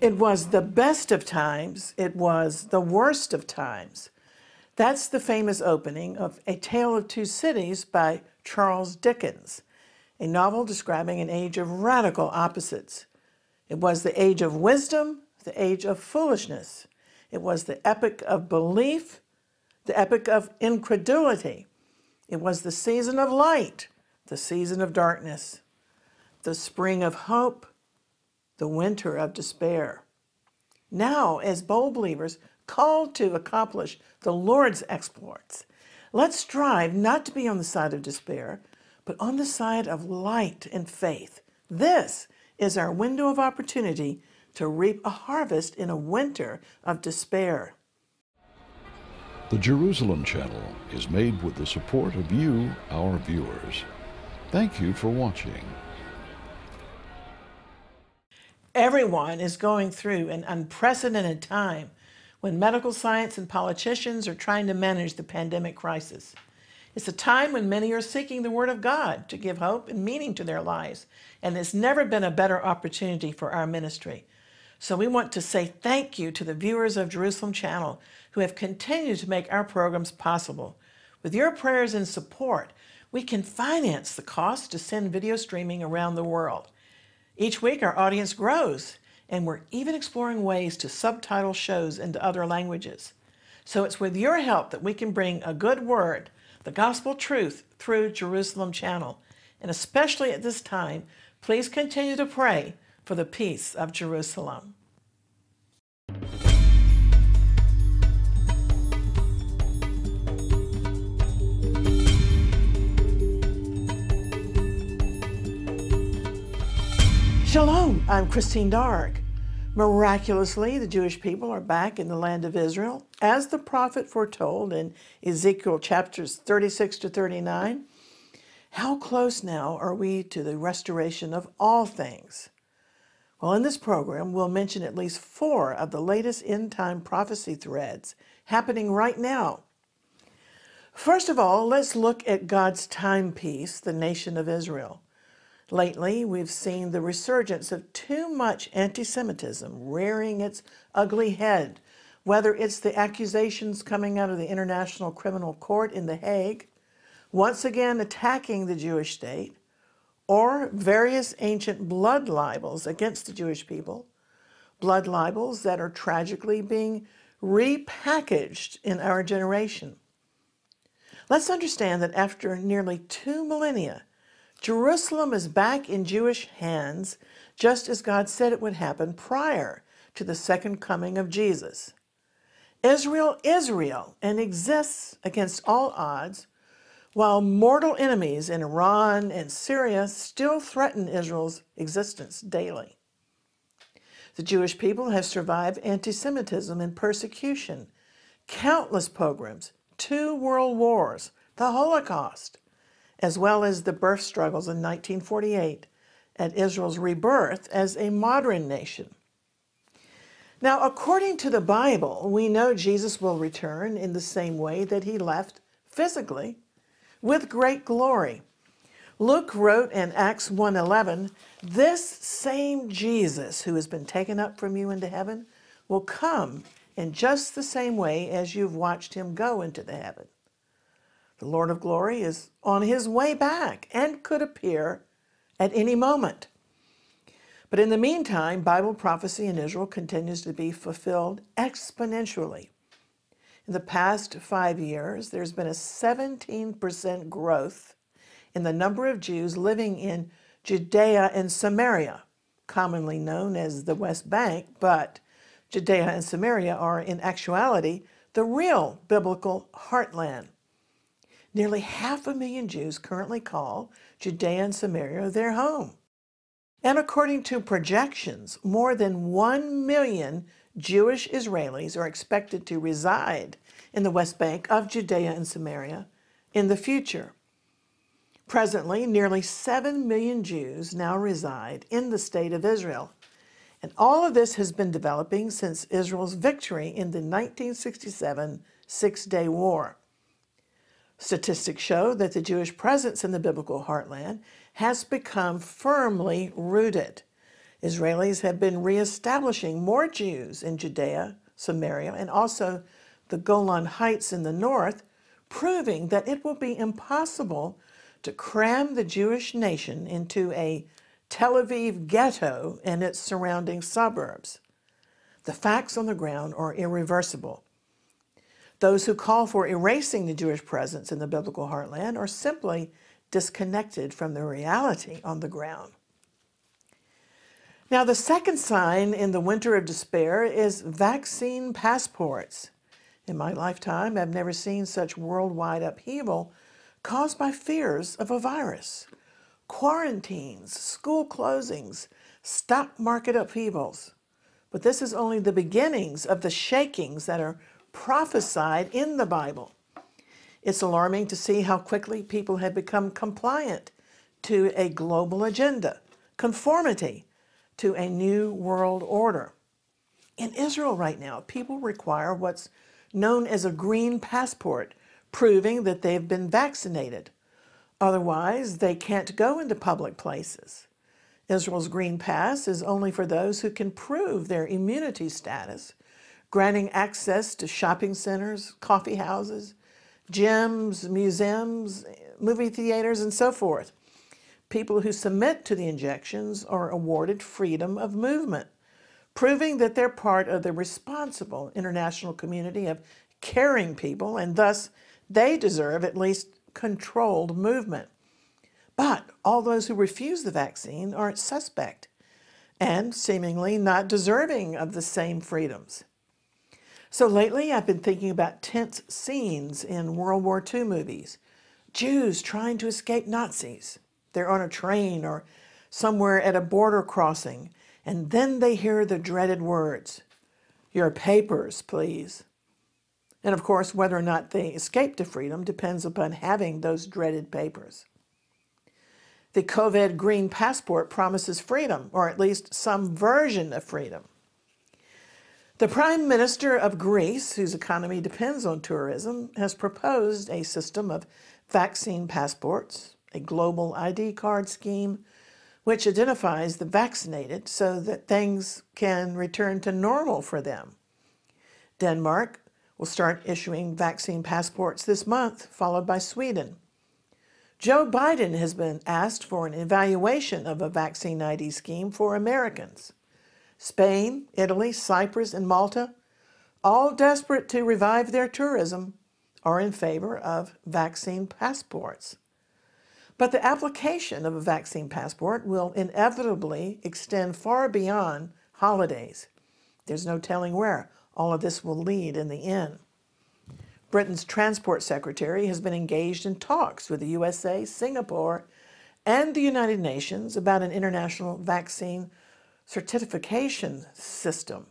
It was the best of times, it was the worst of times. That's the famous opening of A Tale of Two Cities by Charles Dickens, a novel describing an age of radical opposites. It was the age of wisdom, the age of foolishness. It was the epoch of belief, the epoch of incredulity. It was the season of light, the season of darkness, the spring of hope, the winter of despair. Now, as bold believers called to accomplish the Lord's exploits, let's strive not to be on the side of despair, but on the side of light and faith. This is our window of opportunity to reap a harvest in a winter of despair. The Jerusalem Channel is made with the support of you, our viewers. Thank you for watching. Everyone is going through an unprecedented time when medical science and politicians are trying to manage the pandemic crisis. It's a time when many are seeking the Word of God to give hope and meaning to their lives, and there's never been a better opportunity for our ministry. So we want to say thank you to the viewers of Jerusalem Channel who have continued to make our programs possible. With your prayers and support, we can finance the cost to send video streaming around the world. Each week, our audience grows, and we're even exploring ways to subtitle shows into other languages. So it's with your help that we can bring a good word, the gospel truth, through Jerusalem Channel. And especially at this time, please continue to pray for the peace of Jerusalem. Shalom, I'm Christine Darg. Miraculously, the Jewish people are back in the land of Israel, as the prophet foretold in Ezekiel chapters 36 to 39. How close now are we to the restoration of all things? Well, in this program, we'll mention at least four of the latest end time prophecy threads happening right now. First of all, let's look at God's timepiece, the nation of Israel. Lately, we've seen the resurgence of too much anti-Semitism rearing its ugly head, whether it's the accusations coming out of the International Criminal Court in The Hague, once again attacking the Jewish state, or various ancient blood libels against the Jewish people, blood libels that are tragically being repackaged in our generation. Let's understand that after nearly two millennia, Jerusalem is back in Jewish hands, just as God said it would happen prior to the second coming of Jesus. Israel is real and exists against all odds, while mortal enemies in Iran and Syria still threaten Israel's existence daily. The Jewish people have survived anti-Semitism and persecution, countless pogroms, two world wars, the Holocaust, as well as the birth struggles in 1948 and Israel's rebirth as a modern nation. Now, according to the Bible, we know Jesus will return in the same way that he left physically, with great glory. Luke wrote in Acts 1.11, this same Jesus who has been taken up from you into heaven will come in just the same way as you've watched him go into the heaven. The Lord of glory is on his way back and could appear at any moment. But in the meantime, Bible prophecy in Israel continues to be fulfilled exponentially. In the past five years, there's been a 17% growth in the number of Jews living in Judea and Samaria, commonly known as the West Bank, but Judea and Samaria are in actuality the real biblical heartland. Nearly half a million Jews currently call Judea and Samaria their home. And according to projections, more than 1 million Jewish Israelis are expected to reside in the West Bank of Judea and Samaria in the future. Presently, nearly 7 million Jews now reside in the state of Israel. And all of this has been developing since Israel's victory in the 1967 Six-Day War. Statistics show that the Jewish presence in the biblical heartland has become firmly rooted. Israelis have been reestablishing more Jews in Judea, Samaria, and also the Golan Heights in the north, proving that it will be impossible to cram the Jewish nation into a Tel Aviv ghetto and its surrounding suburbs. The facts on the ground are irreversible. Those who call for erasing the Jewish presence in the biblical heartland are simply disconnected from the reality on the ground. Now, the second sign in the winter of despair is vaccine passports. In my lifetime, I've never seen such worldwide upheaval caused by fears of a virus. Quarantines, school closings, stock market upheavals. But this is only the beginnings of the shakings that are prophesied in the Bible. It's alarming to see how quickly people have become compliant to a global agenda, conformity to a new world order. In Israel right now, people require what's known as a green passport, proving that they've been vaccinated. Otherwise, they can't go into public places. Israel's Green Pass is only for those who can prove their immunity status, granting access to shopping centers, coffee houses, gyms, museums, movie theaters, and so forth. People who submit to the injections are awarded freedom of movement, proving that they're part of the responsible international community of caring people, and thus they deserve at least controlled movement. But all those who refuse the vaccine are suspect and seemingly not deserving of the same freedoms. So lately, I've been thinking about tense scenes in World War II movies. Jews trying to escape Nazis. They're on a train or somewhere at a border crossing, and then they hear the dreaded words, Your papers, please. And of course, whether or not they escape to freedom depends upon having those dreaded papers. The COVID Green Passport promises freedom, or at least some version of freedom. The Prime Minister of Greece, whose economy depends on tourism, has proposed a system of vaccine passports, a global ID card scheme, which identifies the vaccinated so that things can return to normal for them. Denmark will start issuing vaccine passports this month, followed by Sweden. Joe Biden has been asked for an evaluation of a vaccine ID scheme for Americans. Spain, Italy, Cyprus, and Malta, all desperate to revive their tourism, are in favor of vaccine passports. But the application of a vaccine passport will inevitably extend far beyond holidays. There's no telling where all of this will lead in the end. Britain's Transport Secretary has been engaged in talks with the USA, Singapore, and the United Nations about an international vaccine certification system.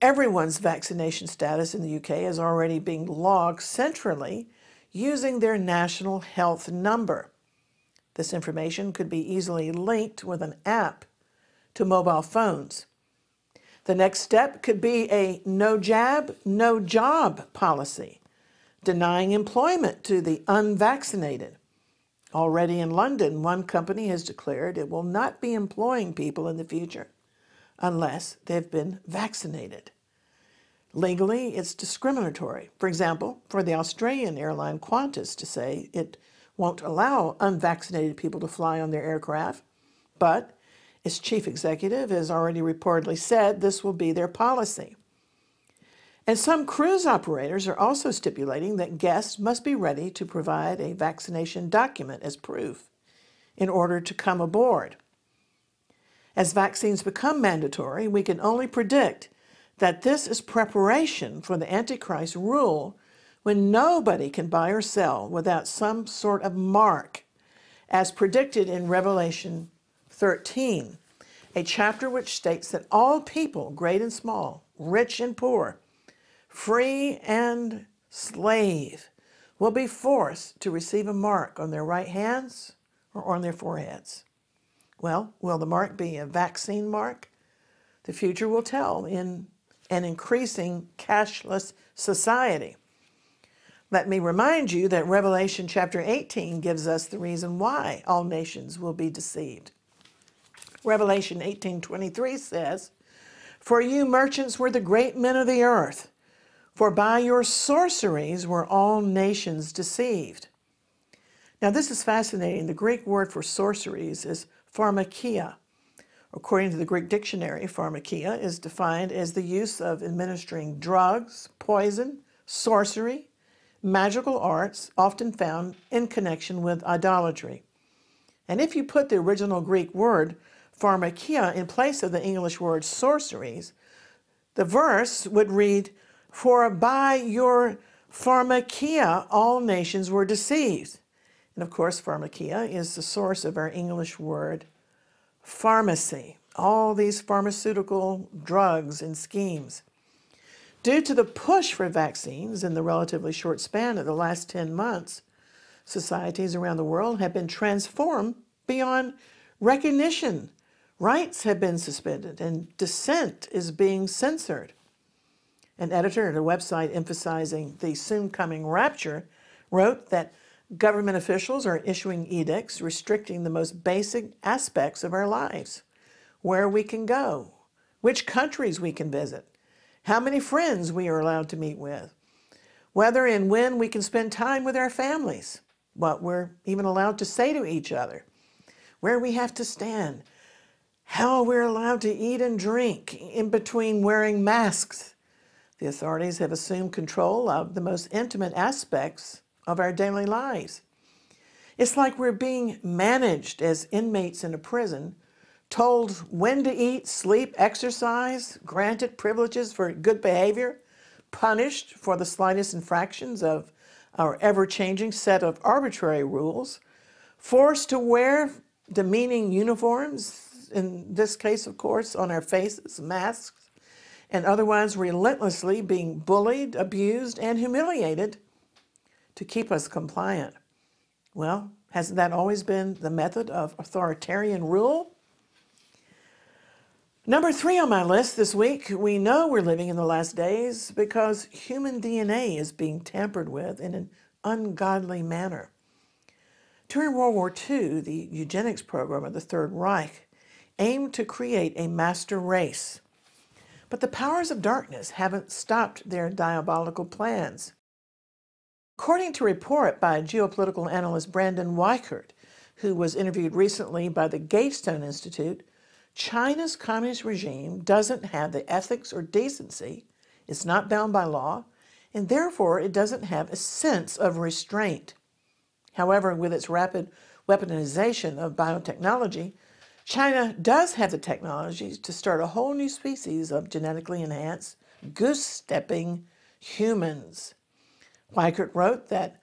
Everyone's vaccination status in the UK is already being logged centrally using their national health number. This information could be easily linked with an app to mobile phones. The next step could be a no jab, no job policy, denying employment to the unvaccinated. Already in London, one company has declared it will not be employing people in the future unless they've been vaccinated. Legally, it's discriminatory. For example, for the Australian airline Qantas to say it won't allow unvaccinated people to fly on their aircraft, but its chief executive has already reportedly said this will be their policy. And some cruise operators are also stipulating that guests must be ready to provide a vaccination document as proof in order to come aboard. As vaccines become mandatory, we can only predict that this is preparation for the Antichrist rule when nobody can buy or sell without some sort of mark, as predicted in Revelation 13, a chapter which states that all people, great and small, rich and poor, free and slave, will be forced to receive a mark on their right hands or on their foreheads. Well, will the mark be a vaccine mark? The future will tell in an increasing cashless society. Let me remind you that Revelation chapter 18 gives us the reason why all nations will be deceived. Revelation 18:23 says, "For you merchants were the great men of the earth, for by your sorceries were all nations deceived." Now this is fascinating. The Greek word for sorceries is pharmakia. According to the Greek dictionary, pharmakia is defined as the use of administering drugs, poison, sorcery, magical arts, often found in connection with idolatry. And if you put the original Greek word pharmakia in place of the English word sorceries, the verse would read, For by your pharmakia all nations were deceived. And of course, pharmakia is the source of our English word pharmacy, all these pharmaceutical drugs and schemes. Due to the push for vaccines in the relatively short span of the last 10 months, societies around the world have been transformed beyond recognition. Rights have been suspended and dissent is being censored. An editor at a website emphasizing the soon coming rapture wrote that government officials are issuing edicts restricting the most basic aspects of our lives where we can go, which countries we can visit, how many friends we are allowed to meet with, whether and when we can spend time with our families, what we're even allowed to say to each other, where we have to stand, how we're allowed to eat and drink in between wearing masks. The authorities have assumed control of the most intimate aspects of our daily lives. It's like we're being managed as inmates in a prison, told when to eat, sleep, exercise, granted privileges for good behavior, punished for the slightest infractions of our ever changing set of arbitrary rules, forced to wear demeaning uniforms, in this case, of course, on our faces, masks, and otherwise relentlessly being bullied, abused, and humiliated to keep us compliant. Well, hasn't that always been the method of authoritarian rule? Number three on my list this week, we know we're living in the last days because human DNA is being tampered with in an ungodly manner. During World War II, the eugenics program of the Third Reich aimed to create a master race. But the powers of darkness haven't stopped their diabolical plans. According to a report by geopolitical analyst Brandon Weichert, who was interviewed recently by the Gatestone Institute, China's communist regime doesn't have the ethics or decency, it's not bound by law, and therefore it doesn't have a sense of restraint. However, with its rapid weaponization of biotechnology, China does have the technologies to start a whole new species of genetically enhanced, goose stepping humans. Weichert wrote that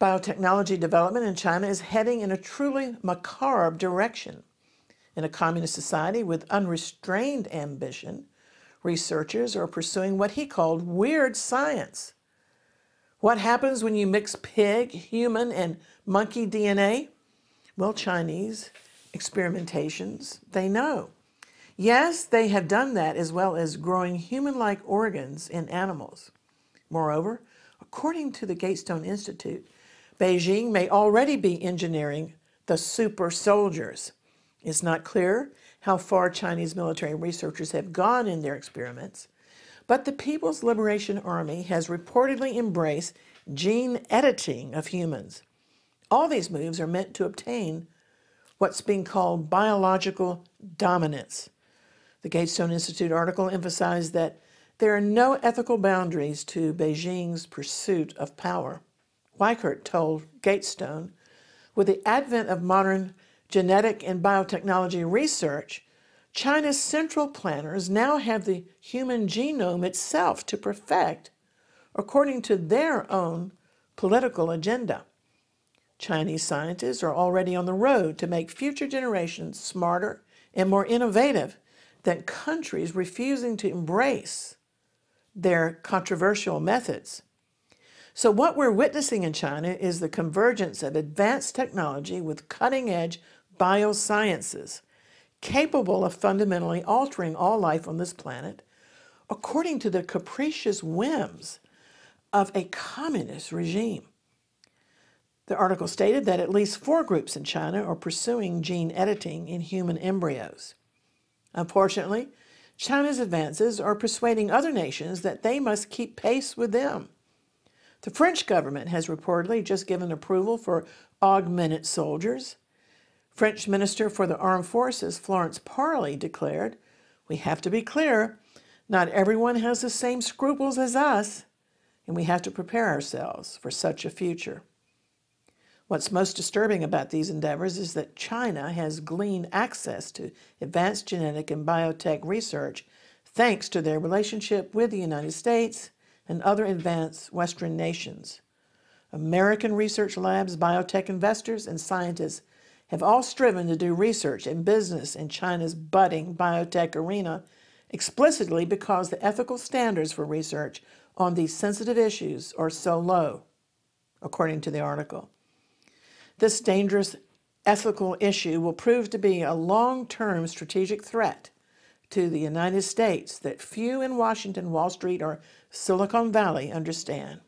biotechnology development in China is heading in a truly macabre direction. In a communist society with unrestrained ambition, researchers are pursuing what he called weird science. What happens when you mix pig, human, and monkey DNA? Well, Chinese experimentations, they know. Yes, they have done that as well as growing human-like organs in animals. Moreover, according to the Gatestone Institute, Beijing may already be engineering the super soldiers. It's not clear how far Chinese military researchers have gone in their experiments, but the People's Liberation Army has reportedly embraced gene editing of humans. All these moves are meant to obtain what's being called biological dominance. The Gatestone Institute article emphasized that there are no ethical boundaries to Beijing's pursuit of power. Weichert told Gatestone, with the advent of modern genetic and biotechnology research, China's central planners now have the human genome itself to perfect according to their own political agenda. Chinese scientists are already on the road to make future generations smarter and more innovative than countries refusing to embrace their controversial methods. So, what we're witnessing in China is the convergence of advanced technology with cutting edge biosciences, capable of fundamentally altering all life on this planet according to the capricious whims of a communist regime. The article stated that at least four groups in China are pursuing gene editing in human embryos. Unfortunately, China's advances are persuading other nations that they must keep pace with them. The French government has reportedly just given approval for augmented soldiers. French Minister for the Armed Forces Florence Parly declared, We have to be clear, not everyone has the same scruples as us, and we have to prepare ourselves for such a future. What's most disturbing about these endeavors is that China has gleaned access to advanced genetic and biotech research thanks to their relationship with the United States and other advanced Western nations. American research labs, biotech investors, and scientists have all striven to do research and business in China's budding biotech arena explicitly because the ethical standards for research on these sensitive issues are so low, according to the article. This dangerous ethical issue will prove to be a long-term strategic threat to the United States that few in Washington, Wall Street, or Silicon Valley understand.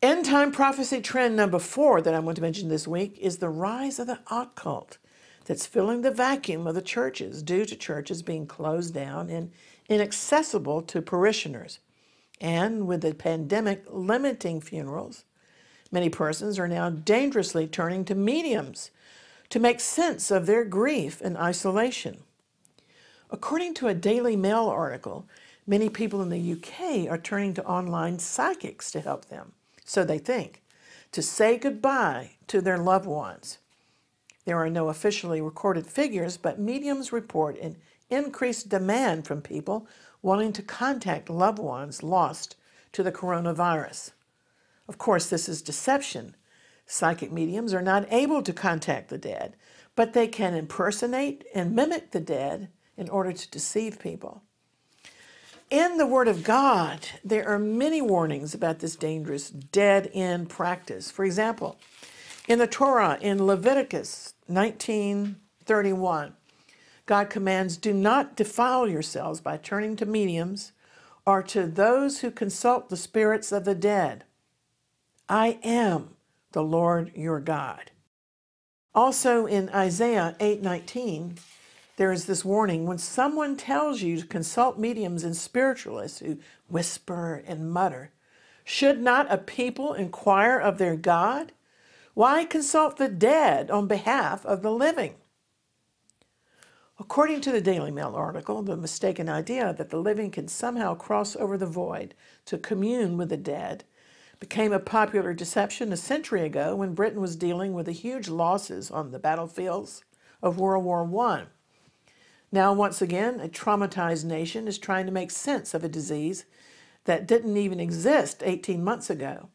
End time prophecy trend number four that I want to mention this week is the rise of the occult that's filling the vacuum of the churches due to churches being closed down and inaccessible to parishioners. And with the pandemic limiting funerals, Many persons are now dangerously turning to mediums to make sense of their grief and isolation. According to a Daily Mail article, many people in the UK are turning to online psychics to help them, so they think, to say goodbye to their loved ones. There are no officially recorded figures, but mediums report an increased demand from people wanting to contact loved ones lost to the coronavirus. Of course, this is deception. Psychic mediums are not able to contact the dead, but they can impersonate and mimic the dead in order to deceive people. In the Word of God, there are many warnings about this dangerous dead end practice. For example, in the Torah, in Leviticus 19:31, God commands, Do not defile yourselves by turning to mediums or to those who consult the spirits of the dead. I am the Lord your God. Also in Isaiah 8:19, there is this warning when someone tells you to consult mediums and spiritualists who whisper and mutter, should not a people inquire of their God? Why consult the dead on behalf of the living? According to the Daily Mail article, the mistaken idea that the living can somehow cross over the void to commune with the dead became a popular deception a century ago when Britain was dealing with the huge losses on the battlefields of World War I. Now, once again, a traumatized nation is trying to make sense of a disease that didn't even exist 18 months ago.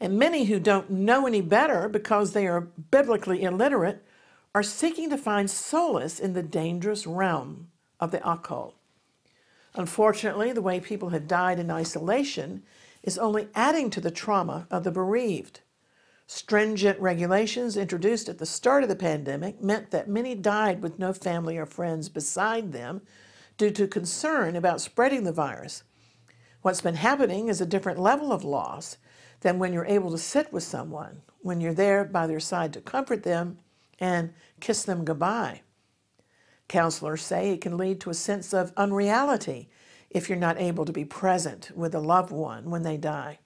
And many who don't know any better because they are biblically illiterate are seeking to find solace in the dangerous realm of the occult. Unfortunately, the way people have died in isolation is only adding to the trauma of the bereaved. Stringent regulations introduced at the start of the pandemic meant that many died with no family or friends beside them due to concern about spreading the virus. What's been happening is a different level of loss than when you're able to sit with someone, when you're there by their side to comfort them and kiss them goodbye. Counselors say it can lead to a sense of unreality if you're not able to be present with a loved one when they die.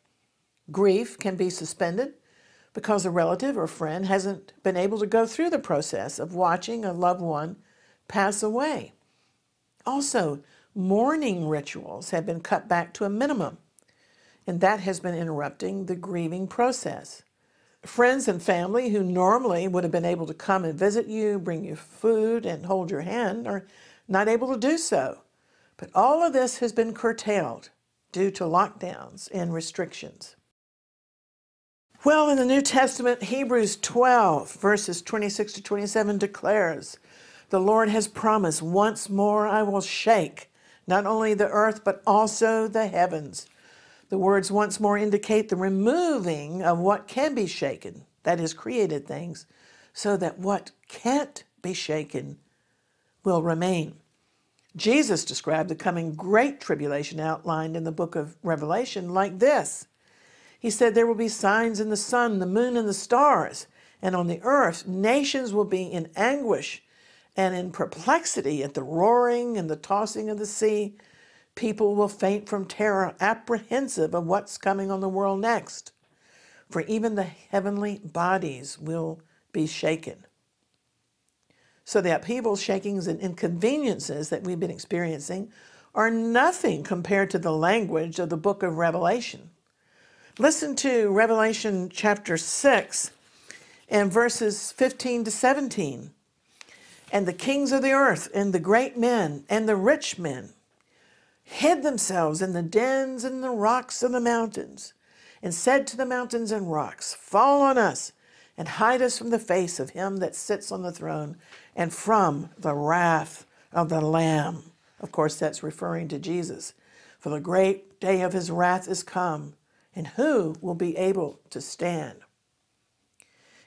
Grief can be suspended because a relative or friend hasn't been able to go through the process of watching a loved one pass away. Also, mourning rituals have been cut back to a minimum, and that has been interrupting the grieving process. Friends and family who normally would have been able to come and visit you, bring you food, and hold your hand are not able to do so but all of this has been curtailed due to lockdowns and restrictions. Well, in the New Testament, Hebrews 12, verses 26 to 27 declares, The Lord has promised, once more I will shake not only the earth, but also the heavens. The words once more indicate the removing of what can be shaken, that is, created things, so that what can't be shaken will remain. Jesus described the coming great tribulation outlined in the book of Revelation like this He said, There will be signs in the sun, the moon, and the stars, and on the earth nations will be in anguish and in perplexity at the roaring and the tossing of the sea. People will faint from terror, apprehensive of what's coming on the world next. For even the heavenly bodies will be shaken. So the upheavals, shakings, and inconveniences that we've been experiencing are nothing compared to the language of the book of Revelation. Listen to Revelation chapter 6 and verses 15 to 17. And the kings of the earth, and the great men, and the rich men hid themselves in the dens and the rocks of the mountains, and said to the mountains and rocks, Fall on us, and hide us from the face of him that sits on the throne, and from the wrath of the Lamb. Of course, that's referring to Jesus. For the great day of his wrath is come, and who will be able to stand?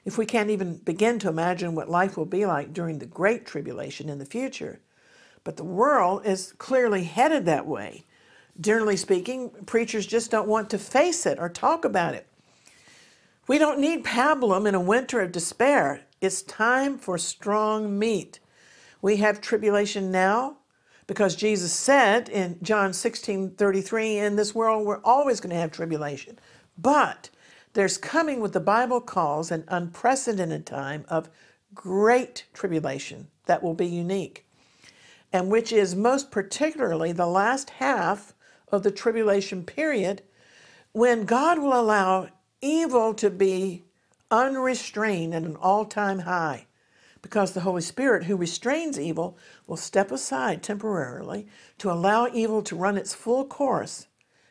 If we can't even begin to imagine what life will be like during the Great Tribulation in the future, but the world is clearly headed that way. Generally speaking, preachers just don't want to face it or talk about it. We don't need pablum in a winter of despair. It's time for strong meat. We have tribulation now because Jesus said in John 16 33, in this world we're always going to have tribulation. But there's coming what the Bible calls an unprecedented time of great tribulation that will be unique, and which is most particularly the last half of the tribulation period when God will allow evil to be unrestrained at an all time high because the Holy Spirit, who restrains evil, will step aside temporarily to allow evil to run its full course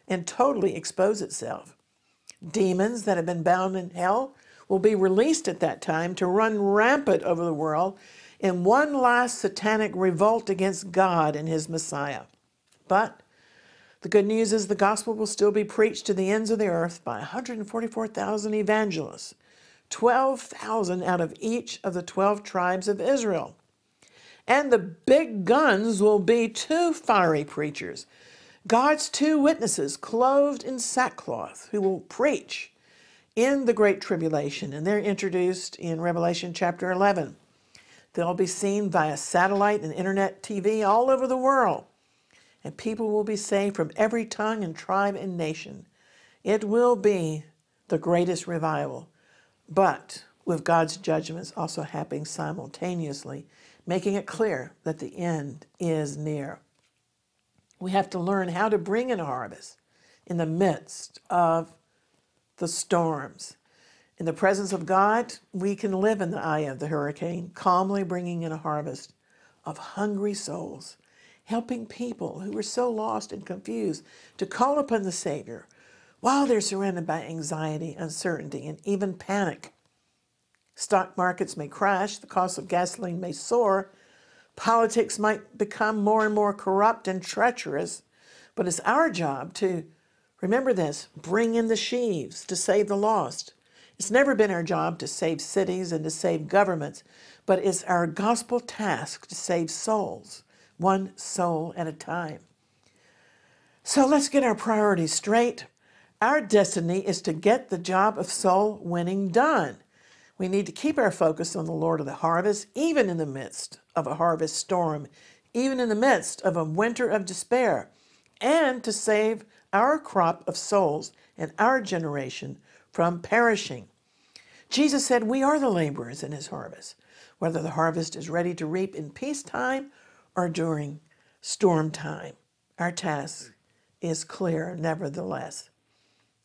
and totally expose itself. Demons that have been bound in hell will be released at that time to run rampant over the world in one last satanic revolt against God and his Messiah. But the good news is the gospel will still be preached to the ends of the earth by 144,000 evangelists, 12,000 out of each of the 12 tribes of Israel. And the big guns will be two fiery preachers God's two witnesses, clothed in sackcloth, who will preach in the Great Tribulation, and they're introduced in Revelation chapter 11. They'll be seen via satellite and internet TV all over the world, and people will be saved from every tongue and tribe and nation. It will be the greatest revival, but with God's judgments also happening simultaneously, making it clear that the end is near. We have to learn how to bring in a harvest in the midst of the storms. In the presence of God, we can live in the eye of the hurricane, calmly bringing in a harvest of hungry souls, helping people who are so lost and confused to call upon the Savior while they're surrounded by anxiety, uncertainty, and even panic. Stock markets may crash, the cost of gasoline may soar, Politics might become more and more corrupt and treacherous, but it's our job to remember this bring in the sheaves to save the lost. It's never been our job to save cities and to save governments, but it's our gospel task to save souls, one soul at a time. So let's get our priorities straight. Our destiny is to get the job of soul winning done. We need to keep our focus on the Lord of the harvest, even in the midst of a harvest storm, even in the midst of a winter of despair, and to save our crop of souls and our generation from perishing. Jesus said, We are the laborers in his harvest, whether the harvest is ready to reap in peacetime or during storm time. Our task is clear, nevertheless.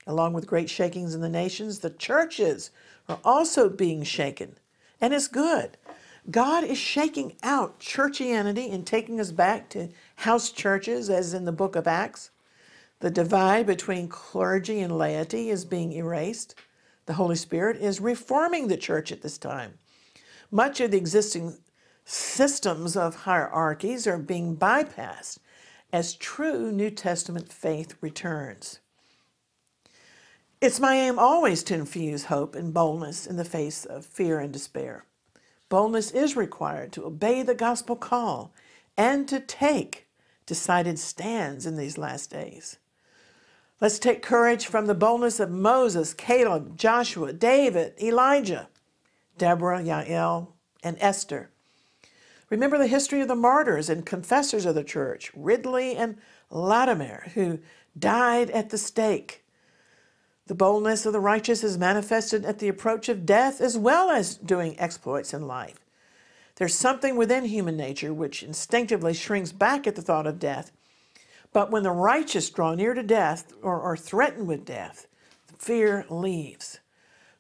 Along with great shakings in the nations, the churches are also being shaken. And it's good. God is shaking out churchianity and taking us back to house churches, as in the book of Acts. The divide between clergy and laity is being erased. The Holy Spirit is reforming the church at this time. Much of the existing systems of hierarchies are being bypassed as true New Testament faith returns. It's my aim always to infuse hope and boldness in the face of fear and despair. Boldness is required to obey the gospel call and to take decided stands in these last days. Let's take courage from the boldness of Moses, Caleb, Joshua, David, Elijah, Deborah, Yael, and Esther. Remember the history of the martyrs and confessors of the church, Ridley and Latimer, who died at the stake. The boldness of the righteous is manifested at the approach of death as well as doing exploits in life. There's something within human nature which instinctively shrinks back at the thought of death. But when the righteous draw near to death or are threatened with death, fear leaves.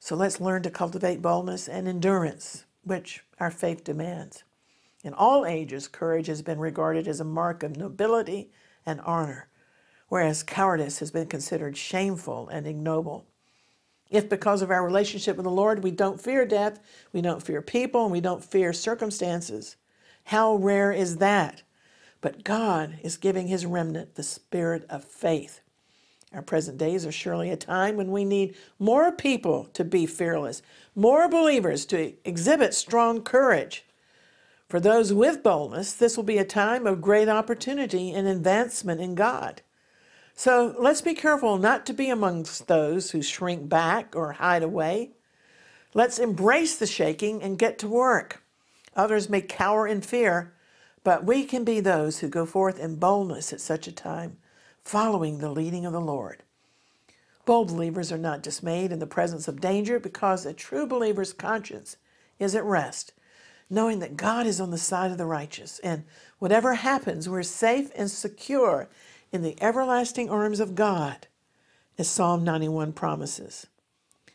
So let's learn to cultivate boldness and endurance, which our faith demands. In all ages, courage has been regarded as a mark of nobility and honor, whereas cowardice has been considered shameful and ignoble. If because of our relationship with the Lord we don't fear death, we don't fear people, and we don't fear circumstances, how rare is that? But God is giving his remnant the spirit of faith. Our present days are surely a time when we need more people to be fearless, more believers to exhibit strong courage. For those with boldness, this will be a time of great opportunity and advancement in God. So let's be careful not to be amongst those who shrink back or hide away. Let's embrace the shaking and get to work. Others may cower in fear, but we can be those who go forth in boldness at such a time, following the leading of the Lord. Bold believers are not dismayed in the presence of danger because a true believer's conscience is at rest, knowing that God is on the side of the righteous, and whatever happens, we're safe and secure in the everlasting arms of God, as Psalm 91 promises.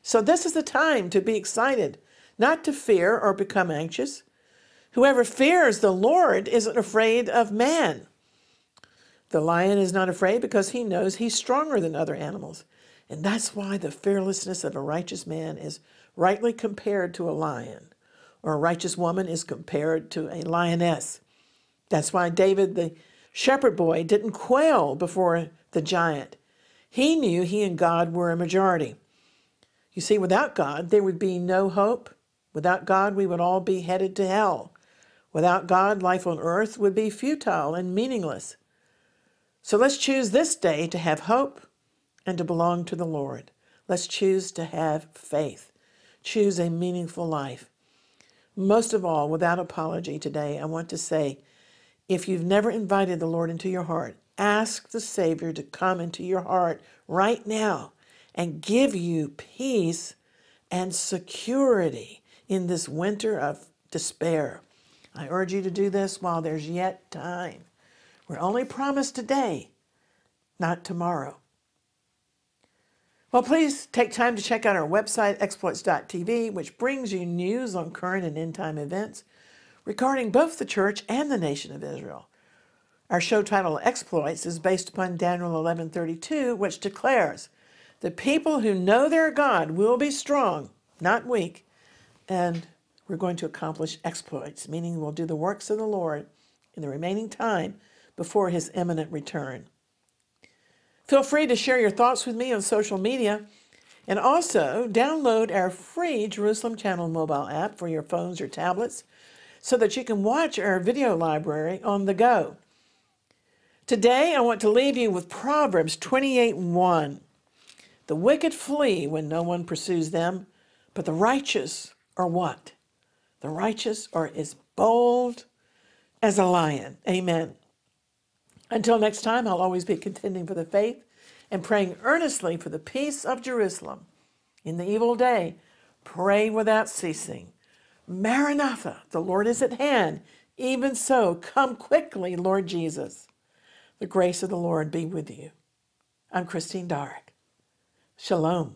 So, this is the time to be excited, not to fear or become anxious. Whoever fears the Lord isn't afraid of man. The lion is not afraid because he knows he's stronger than other animals. And that's why the fearlessness of a righteous man is rightly compared to a lion, or a righteous woman is compared to a lioness. That's why David, the shepherd boy didn't quail before the giant. He knew he and God were a majority. You see, without God, there would be no hope. Without God, we would all be headed to hell. Without God, life on earth would be futile and meaningless. So let's choose this day to have hope and to belong to the Lord. Let's choose to have faith. Choose a meaningful life. Most of all, without apology today, I want to say if you've never invited the Lord into your heart, ask the Savior to come into your heart right now and give you peace and security in this winter of despair. I urge you to do this while there's yet time. We're only promised today, not tomorrow. Well, please take time to check out our website, exploits.tv, which brings you news on current and end time events regarding both the church and the nation of Israel. Our show title, Exploits, is based upon Daniel 11:32, which declares, "The people who know their God will be strong, not weak, and we're going to accomplish exploits, meaning we'll do the works of the Lord in the remaining time before his imminent return." Feel free to share your thoughts with me on social media and also download our free Jerusalem Channel mobile app for your phones or tablets so that you can watch our video library on the go. Today, I want to leave you with Proverbs 28 1. The wicked flee when no one pursues them, but the righteous are what? The righteous are as bold as a lion. Amen. Until next time, I'll always be contending for the faith and praying earnestly for the peace of Jerusalem. In the evil day, pray without ceasing. Maranatha, the Lord is at hand. Even so, come quickly, Lord Jesus. The grace of the Lord be with you. I'm Christine Darg. Shalom.